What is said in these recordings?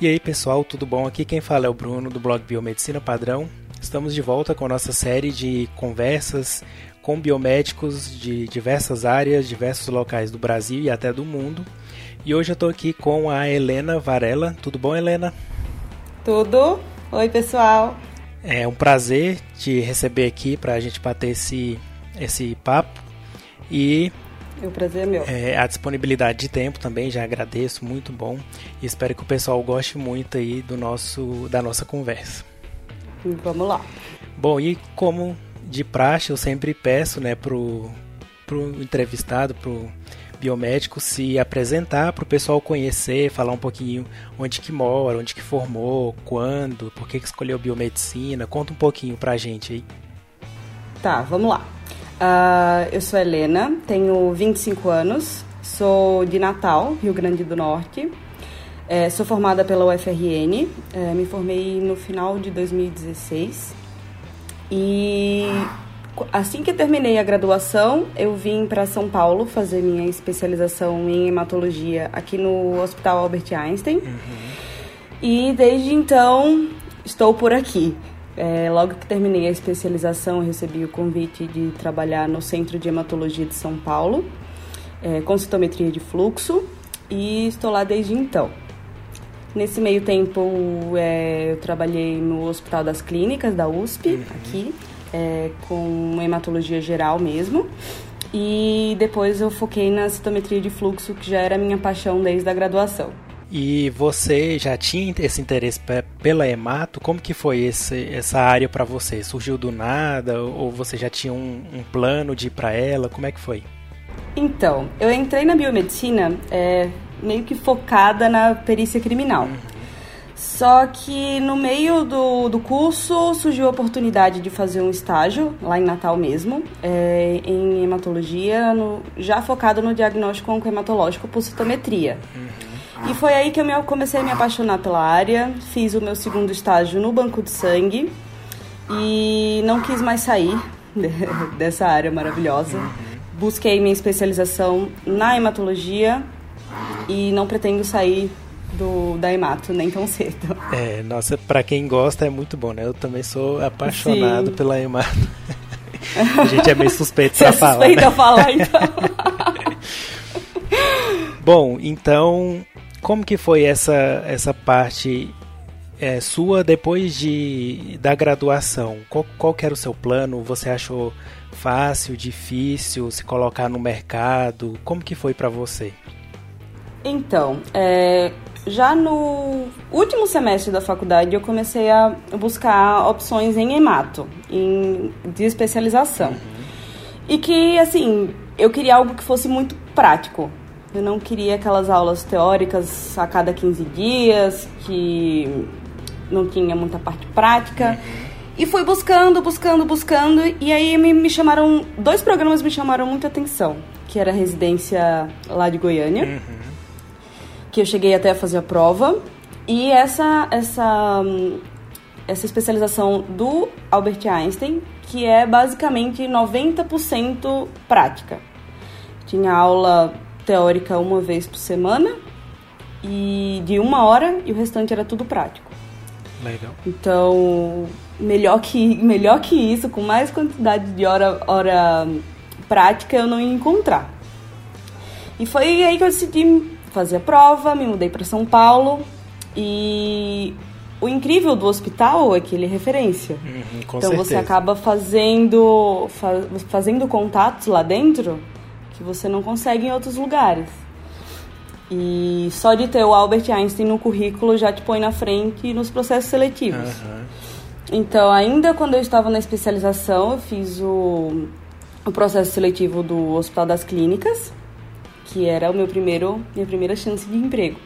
E aí pessoal, tudo bom? Aqui quem fala é o Bruno do blog Biomedicina Padrão. Estamos de volta com a nossa série de conversas com biomédicos de diversas áreas, diversos locais do Brasil e até do mundo. E hoje eu estou aqui com a Helena Varela. Tudo bom, Helena? Tudo. Oi, pessoal. É um prazer te receber aqui para a gente bater esse, esse papo. E o prazer é meu. É, a disponibilidade de tempo também, já agradeço, muito bom. E espero que o pessoal goste muito aí do nosso, da nossa conversa. Vamos lá. Bom, e como de praxe, eu sempre peço né, pro, pro entrevistado, pro biomédico se apresentar para o pessoal conhecer, falar um pouquinho onde que mora, onde que formou, quando, por que, que escolheu biomedicina. Conta um pouquinho para a gente aí. Tá, vamos lá. Uh, eu sou Helena, tenho 25 anos, sou de Natal, Rio Grande do Norte. É, sou formada pela UFRN, é, me formei no final de 2016. E assim que terminei a graduação, eu vim para São Paulo fazer minha especialização em hematologia aqui no Hospital Albert Einstein. Uhum. E desde então estou por aqui. É, logo que terminei a especialização, recebi o convite de trabalhar no Centro de Hematologia de São Paulo, é, com citometria de fluxo, e estou lá desde então. Nesse meio tempo, é, eu trabalhei no Hospital das Clínicas da USP, uhum. aqui, é, com hematologia geral mesmo. E depois eu foquei na citometria de fluxo, que já era minha paixão desde a graduação. E você já tinha esse interesse pela hemato? Como que foi esse, essa área para você? Surgiu do nada ou você já tinha um, um plano de ir para ela? Como é que foi? Então, eu entrei na biomedicina é, meio que focada na perícia criminal. Uhum. Só que no meio do, do curso surgiu a oportunidade de fazer um estágio, lá em Natal mesmo, é, em hematologia, no, já focado no diagnóstico oncohematológico por citometria. Uhum. E foi aí que eu me, comecei a me apaixonar pela área. Fiz o meu segundo estágio no banco de sangue e não quis mais sair dessa área maravilhosa. Busquei minha especialização na hematologia e não pretendo sair do, da hemato nem tão cedo. É, nossa, para quem gosta é muito bom, né? Eu também sou apaixonado Sim. pela hemato. A gente é meio suspeito Você pra é falar. Suspeito né? falar, então. Bom, então como que foi essa, essa parte é, sua depois de, da graduação? Qual, qual era o seu plano? Você achou fácil, difícil se colocar no mercado? Como que foi para você? Então, é, já no último semestre da faculdade eu comecei a buscar opções em hemato, em, de especialização. Uhum. E que, assim, eu queria algo que fosse muito prático. Eu não queria aquelas aulas teóricas a cada 15 dias, que não tinha muita parte prática. Uhum. E fui buscando, buscando, buscando. E aí me, me, chamaram. Dois programas me chamaram muita atenção. Que era a residência lá de Goiânia. Uhum. Que eu cheguei até a fazer a prova. E essa, essa, essa especialização do Albert Einstein, que é basicamente 90% prática. Tinha aula teórica uma vez por semana e de uma hora e o restante era tudo prático. Legal. Então, melhor que, melhor que isso, com mais quantidade de hora, hora prática, eu não ia encontrar. E foi aí que eu decidi fazer a prova, me mudei para São Paulo e o incrível do hospital é que ele é referência. Uhum, então certeza. você acaba fazendo, fazendo contatos lá dentro que você não consegue em outros lugares. E só de ter o Albert Einstein no currículo já te põe na frente nos processos seletivos. Uhum. Então, ainda quando eu estava na especialização, eu fiz o, o processo seletivo do Hospital das Clínicas, que era o meu primeiro, minha primeira chance de emprego.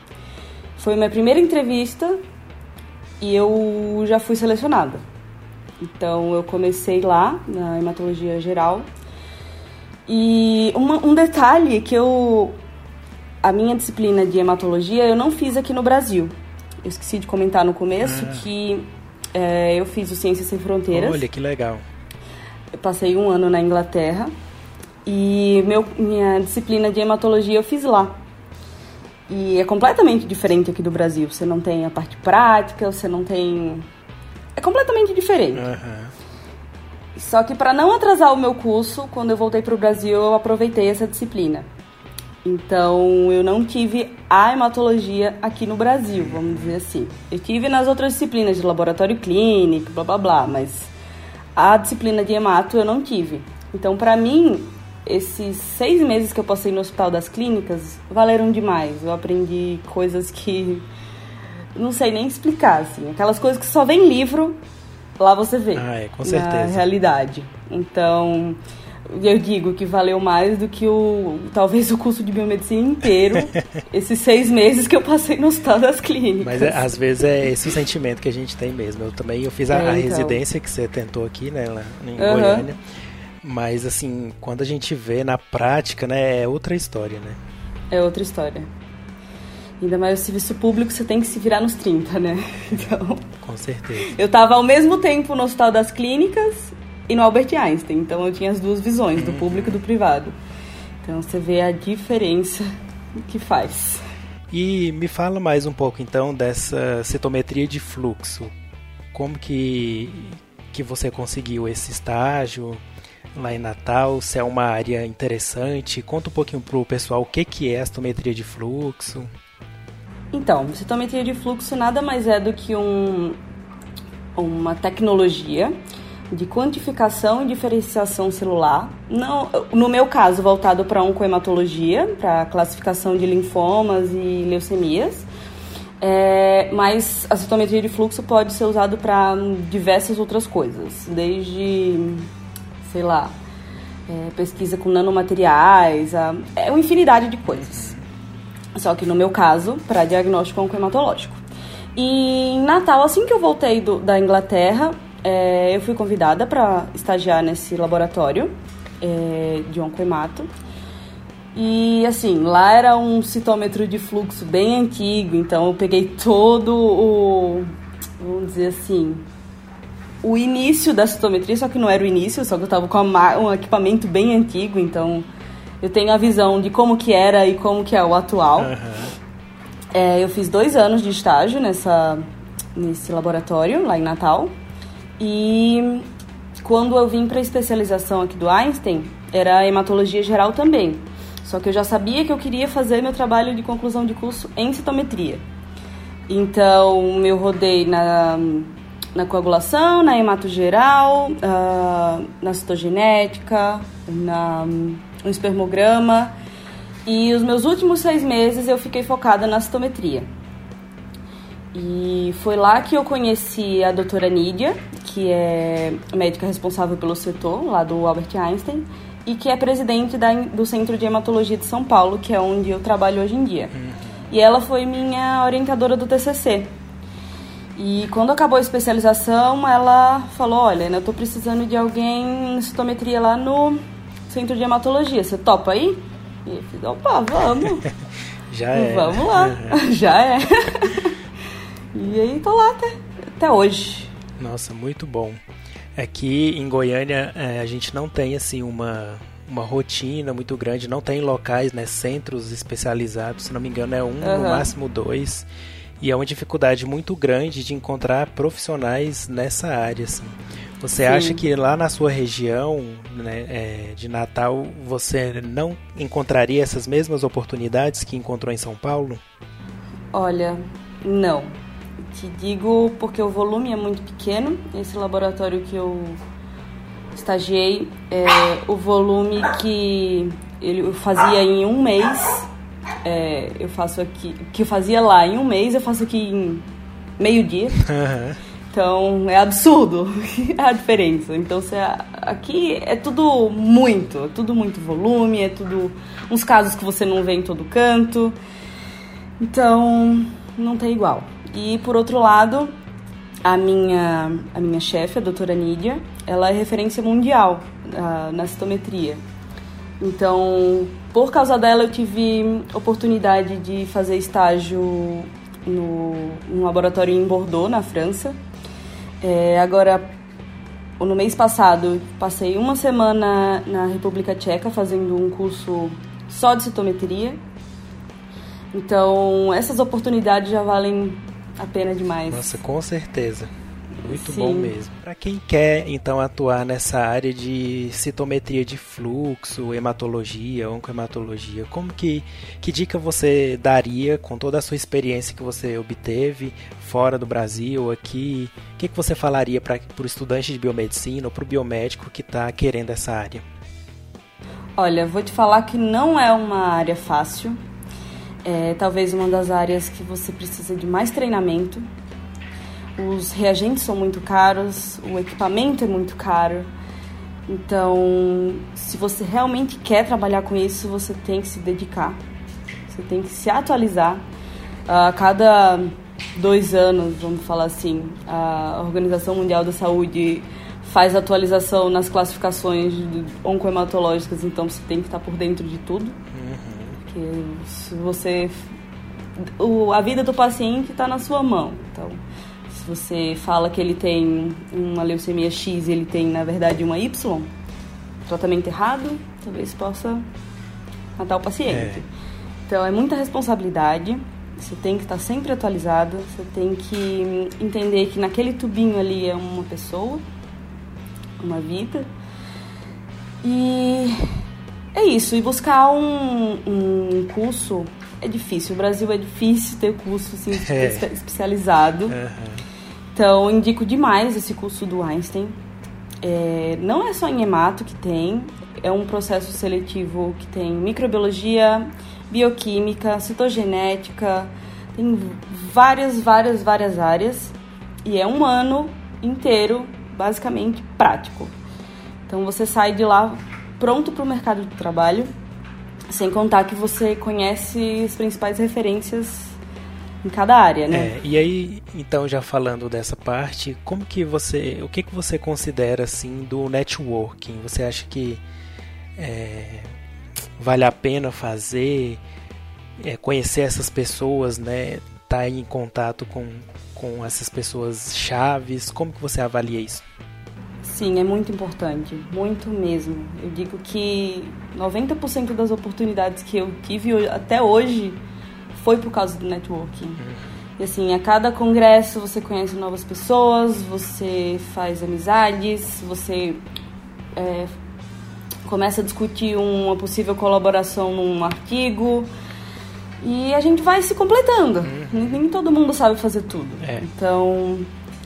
Foi minha primeira entrevista e eu já fui selecionada. Então, eu comecei lá na hematologia geral e uma, um detalhe que eu. A minha disciplina de hematologia eu não fiz aqui no Brasil. Eu esqueci de comentar no começo ah. que é, eu fiz o Ciências Sem Fronteiras. Olha que legal. Eu passei um ano na Inglaterra e meu, minha disciplina de hematologia eu fiz lá. E é completamente diferente aqui do Brasil. Você não tem a parte prática, você não tem. É completamente diferente. Aham. Só que para não atrasar o meu curso, quando eu voltei para o Brasil, eu aproveitei essa disciplina. Então, eu não tive a hematologia aqui no Brasil, vamos dizer assim. Eu tive nas outras disciplinas de laboratório clínico, blá blá blá, mas a disciplina de hemato eu não tive. Então, para mim, esses seis meses que eu passei no Hospital das Clínicas valeram demais. Eu aprendi coisas que não sei nem explicar, assim. Aquelas coisas que só vem em livro, lá você vê. Ah, é, com Na certeza. realidade. Então, eu digo que valeu mais do que o talvez o curso de biomedicina inteiro, esses seis meses que eu passei no Hospital das Clínicas. Mas é, às vezes é esse o sentimento que a gente tem mesmo. Eu também eu fiz a, É, a então. residência que você tentou aqui, né, lá em Aham. Goiânia. Mas assim, quando a gente vê na prática, né, é outra história, né? É outra história. Ainda mais o serviço público, você tem que se virar nos 30, né? Então, Com certeza. eu tava ao mesmo tempo no Hospital das Clínicas e no Albert Einstein. Então, eu tinha as duas visões, do público e do privado. Então, você vê a diferença que faz. E me fala mais um pouco então dessa citometria de fluxo. Como que que você conseguiu esse estágio lá em Natal? Se é uma área interessante? Conta um pouquinho pro pessoal o que que é a citometria de fluxo. Então, citometria de fluxo nada mais é do que um, uma tecnologia de quantificação e diferenciação celular. Não, no meu caso, voltado para oncohematologia, para classificação de linfomas e leucemias. É, mas a citometria de fluxo pode ser usado para diversas outras coisas, desde, sei lá, é, pesquisa com nanomateriais, a, é uma infinidade de coisas. Só que no meu caso, para diagnóstico oncohematológico. E em Natal, assim que eu voltei do, da Inglaterra, é, eu fui convidada para estagiar nesse laboratório é, de oncohemato. E assim, lá era um citômetro de fluxo bem antigo, então eu peguei todo o, vamos dizer assim, o início da citometria, só que não era o início, só que eu estava com uma- um equipamento bem antigo, então eu tenho a visão de como que era e como que é o atual. Aham. É, eu fiz dois anos de estágio nessa, nesse laboratório, lá em Natal. E quando eu vim para a especialização aqui do Einstein, era hematologia geral também. Só que eu já sabia que eu queria fazer meu trabalho de conclusão de curso em citometria. Então, eu rodei na, na coagulação, na hemato geral, ah, na citogenética, na, no espermograma. E os meus últimos seis meses eu fiquei focada na citometria. E foi lá que eu conheci a doutora Nídia, que é médica responsável pelo setor lá do Albert Einstein, e que é presidente da, do Centro de Hematologia de São Paulo, que é onde eu trabalho hoje em dia. E ela foi minha orientadora do TCC. E quando acabou a especialização, ela falou: Olha, eu tô precisando de alguém em citometria lá no Centro de Hematologia. Você topa aí? E eu fiz: Opa, vamos. Já é. Vamos lá. Aham. Já é. e aí tô lá até, até hoje. Nossa, muito bom. Aqui em Goiânia é, a gente não tem assim uma, uma rotina muito grande, não tem locais, né, centros especializados, se não me engano é um, no Aham. máximo dois. E é uma dificuldade muito grande de encontrar profissionais nessa área. Assim. Você Sim. acha que lá na sua região né, é, de Natal você não encontraria essas mesmas oportunidades que encontrou em São Paulo? Olha, não. Te digo porque o volume é muito pequeno. Esse laboratório que eu estagiei, é, o volume que ele eu fazia em um mês, é, eu faço aqui, que eu fazia lá em um mês, eu faço aqui em meio dia. Aham. Então é absurdo a diferença. Então você, aqui é tudo muito, é tudo muito volume, é tudo uns casos que você não vê em todo canto. Então não tem igual. E por outro lado, a minha a minha chefe, a doutora Nídia, ela é referência mundial ah, na citometria. Então, por causa dela, eu tive oportunidade de fazer estágio no, no laboratório em Bordeaux, na França. É, agora, no mês passado, passei uma semana na República Tcheca fazendo um curso só de citometria. Então, essas oportunidades já valem a pena demais. Nossa, com certeza. Muito Sim. bom mesmo. Para quem quer então atuar nessa área de citometria de fluxo, hematologia, oncohematologia, como que que dica você daria com toda a sua experiência que você obteve fora do Brasil, aqui? O que, que você falaria para o estudante de biomedicina ou para o biomédico que está querendo essa área? Olha, vou te falar que não é uma área fácil. É talvez uma das áreas que você precisa de mais treinamento os reagentes são muito caros, o equipamento é muito caro. Então, se você realmente quer trabalhar com isso, você tem que se dedicar, você tem que se atualizar. A cada dois anos, vamos falar assim, a Organização Mundial da Saúde faz atualização nas classificações oncohematológicas, então você tem que estar por dentro de tudo. Porque se você. O, a vida do paciente está na sua mão. Então, se você fala que ele tem uma leucemia X e ele tem, na verdade, uma Y, tratamento errado, talvez possa matar o paciente. É. Então, é muita responsabilidade. Você tem que estar sempre atualizado. Você tem que entender que naquele tubinho ali é uma pessoa, uma vida. E é isso. E buscar um, um curso é difícil. O Brasil é difícil ter curso assim, é. especializado. Uhum. Então, indico demais esse curso do Einstein. É, não é só em hemato que tem, é um processo seletivo que tem microbiologia, bioquímica, citogenética, tem várias, várias, várias áreas e é um ano inteiro, basicamente prático. Então você sai de lá pronto para o mercado de trabalho, sem contar que você conhece as principais referências em cada área, né? É, e aí, então, já falando dessa parte, como que você, o que que você considera assim do networking? Você acha que é, vale a pena fazer, é, conhecer essas pessoas, né? Estar tá em contato com, com essas pessoas chaves? Como que você avalia isso? Sim, é muito importante, muito mesmo. Eu digo que 90% das oportunidades que eu tive até hoje foi por causa do networking. E assim, a cada congresso você conhece novas pessoas, você faz amizades, você é, começa a discutir uma possível colaboração num artigo. E a gente vai se completando. Uhum. Nem todo mundo sabe fazer tudo. É. Então,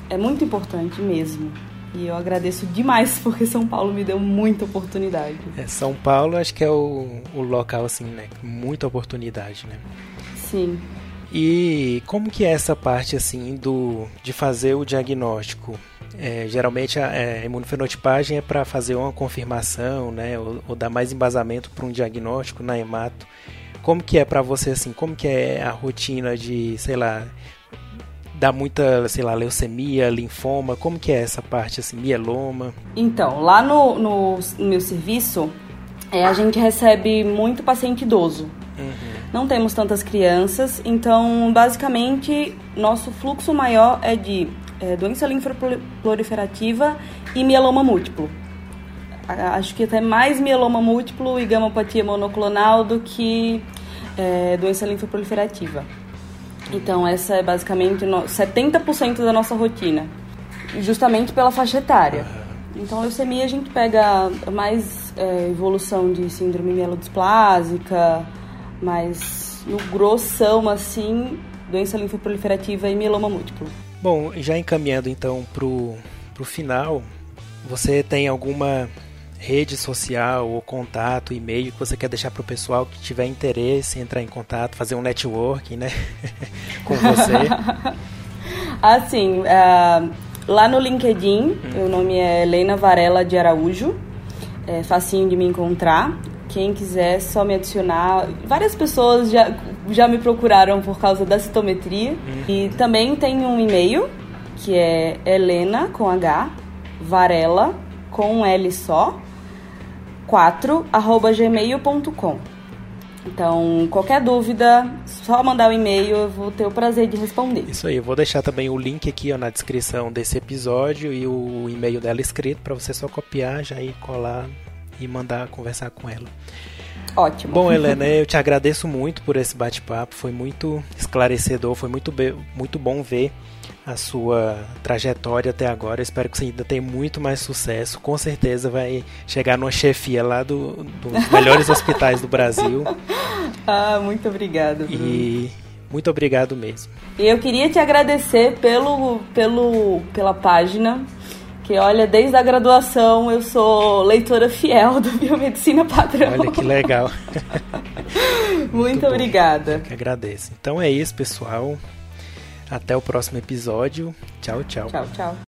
é muito importante mesmo. E eu agradeço demais porque São Paulo me deu muita oportunidade. É, São Paulo acho que é o, o local, assim, né? Muita oportunidade, né? Sim. E como que é essa parte assim do de fazer o diagnóstico? É, geralmente a, é, imunofenotipagem é para fazer uma confirmação, né, ou, ou dar mais embasamento para um diagnóstico na hemato. Como que é para você assim? Como que é a rotina de, sei lá, dá muita, sei lá, leucemia, linfoma? Como que é essa parte assim, mieloma? Então, lá no, no, no meu serviço, é, a gente recebe muito paciente idoso. Uhum não temos tantas crianças, então basicamente nosso fluxo maior é de é, doença linfoproliferativa e mieloma múltiplo. Acho que até mais mieloma múltiplo e gamopatia monoclonal do que é, doença linfoproliferativa. Então essa é basicamente 70% da nossa rotina, justamente pela faixa etária. Então, leucemia a gente pega mais é, evolução de síndrome mielodisplásica, mas no grossão, assim, doença linfoproliferativa e mieloma múltiplo. Bom, já encaminhando então pro, pro final, você tem alguma rede social ou contato, e-mail que você quer deixar para o pessoal que tiver interesse em entrar em contato, fazer um networking, né, com você? assim, uh, lá no LinkedIn, hum. meu nome é Helena Varela de Araújo, é facinho de me encontrar. Quem quiser, só me adicionar. Várias pessoas já, já me procuraram por causa da citometria. Uhum. E também tem um e-mail, que é Helena, com H, Varela, com um L só, 4, arroba gmail.com. Então, qualquer dúvida, só mandar o um e-mail, eu vou ter o prazer de responder. Isso aí, eu vou deixar também o link aqui ó, na descrição desse episódio e o e-mail dela escrito para você só copiar, já ir colar e mandar conversar com ela. Ótimo. Bom, Helena, eu te agradeço muito por esse bate-papo. Foi muito esclarecedor, foi muito, muito bom ver a sua trajetória até agora. Eu espero que você ainda tenha muito mais sucesso. Com certeza vai chegar numa chefia lá do, dos melhores hospitais do Brasil. Ah, muito obrigada. E muito obrigado mesmo. E eu queria te agradecer pelo, pelo, pela página que olha, desde a graduação eu sou leitora fiel do Biomedicina Padrão. Olha que legal. Muito, Muito obrigada. Que agradeço. Então é isso, pessoal. Até o próximo episódio. Tchau, tchau. Tchau, tchau.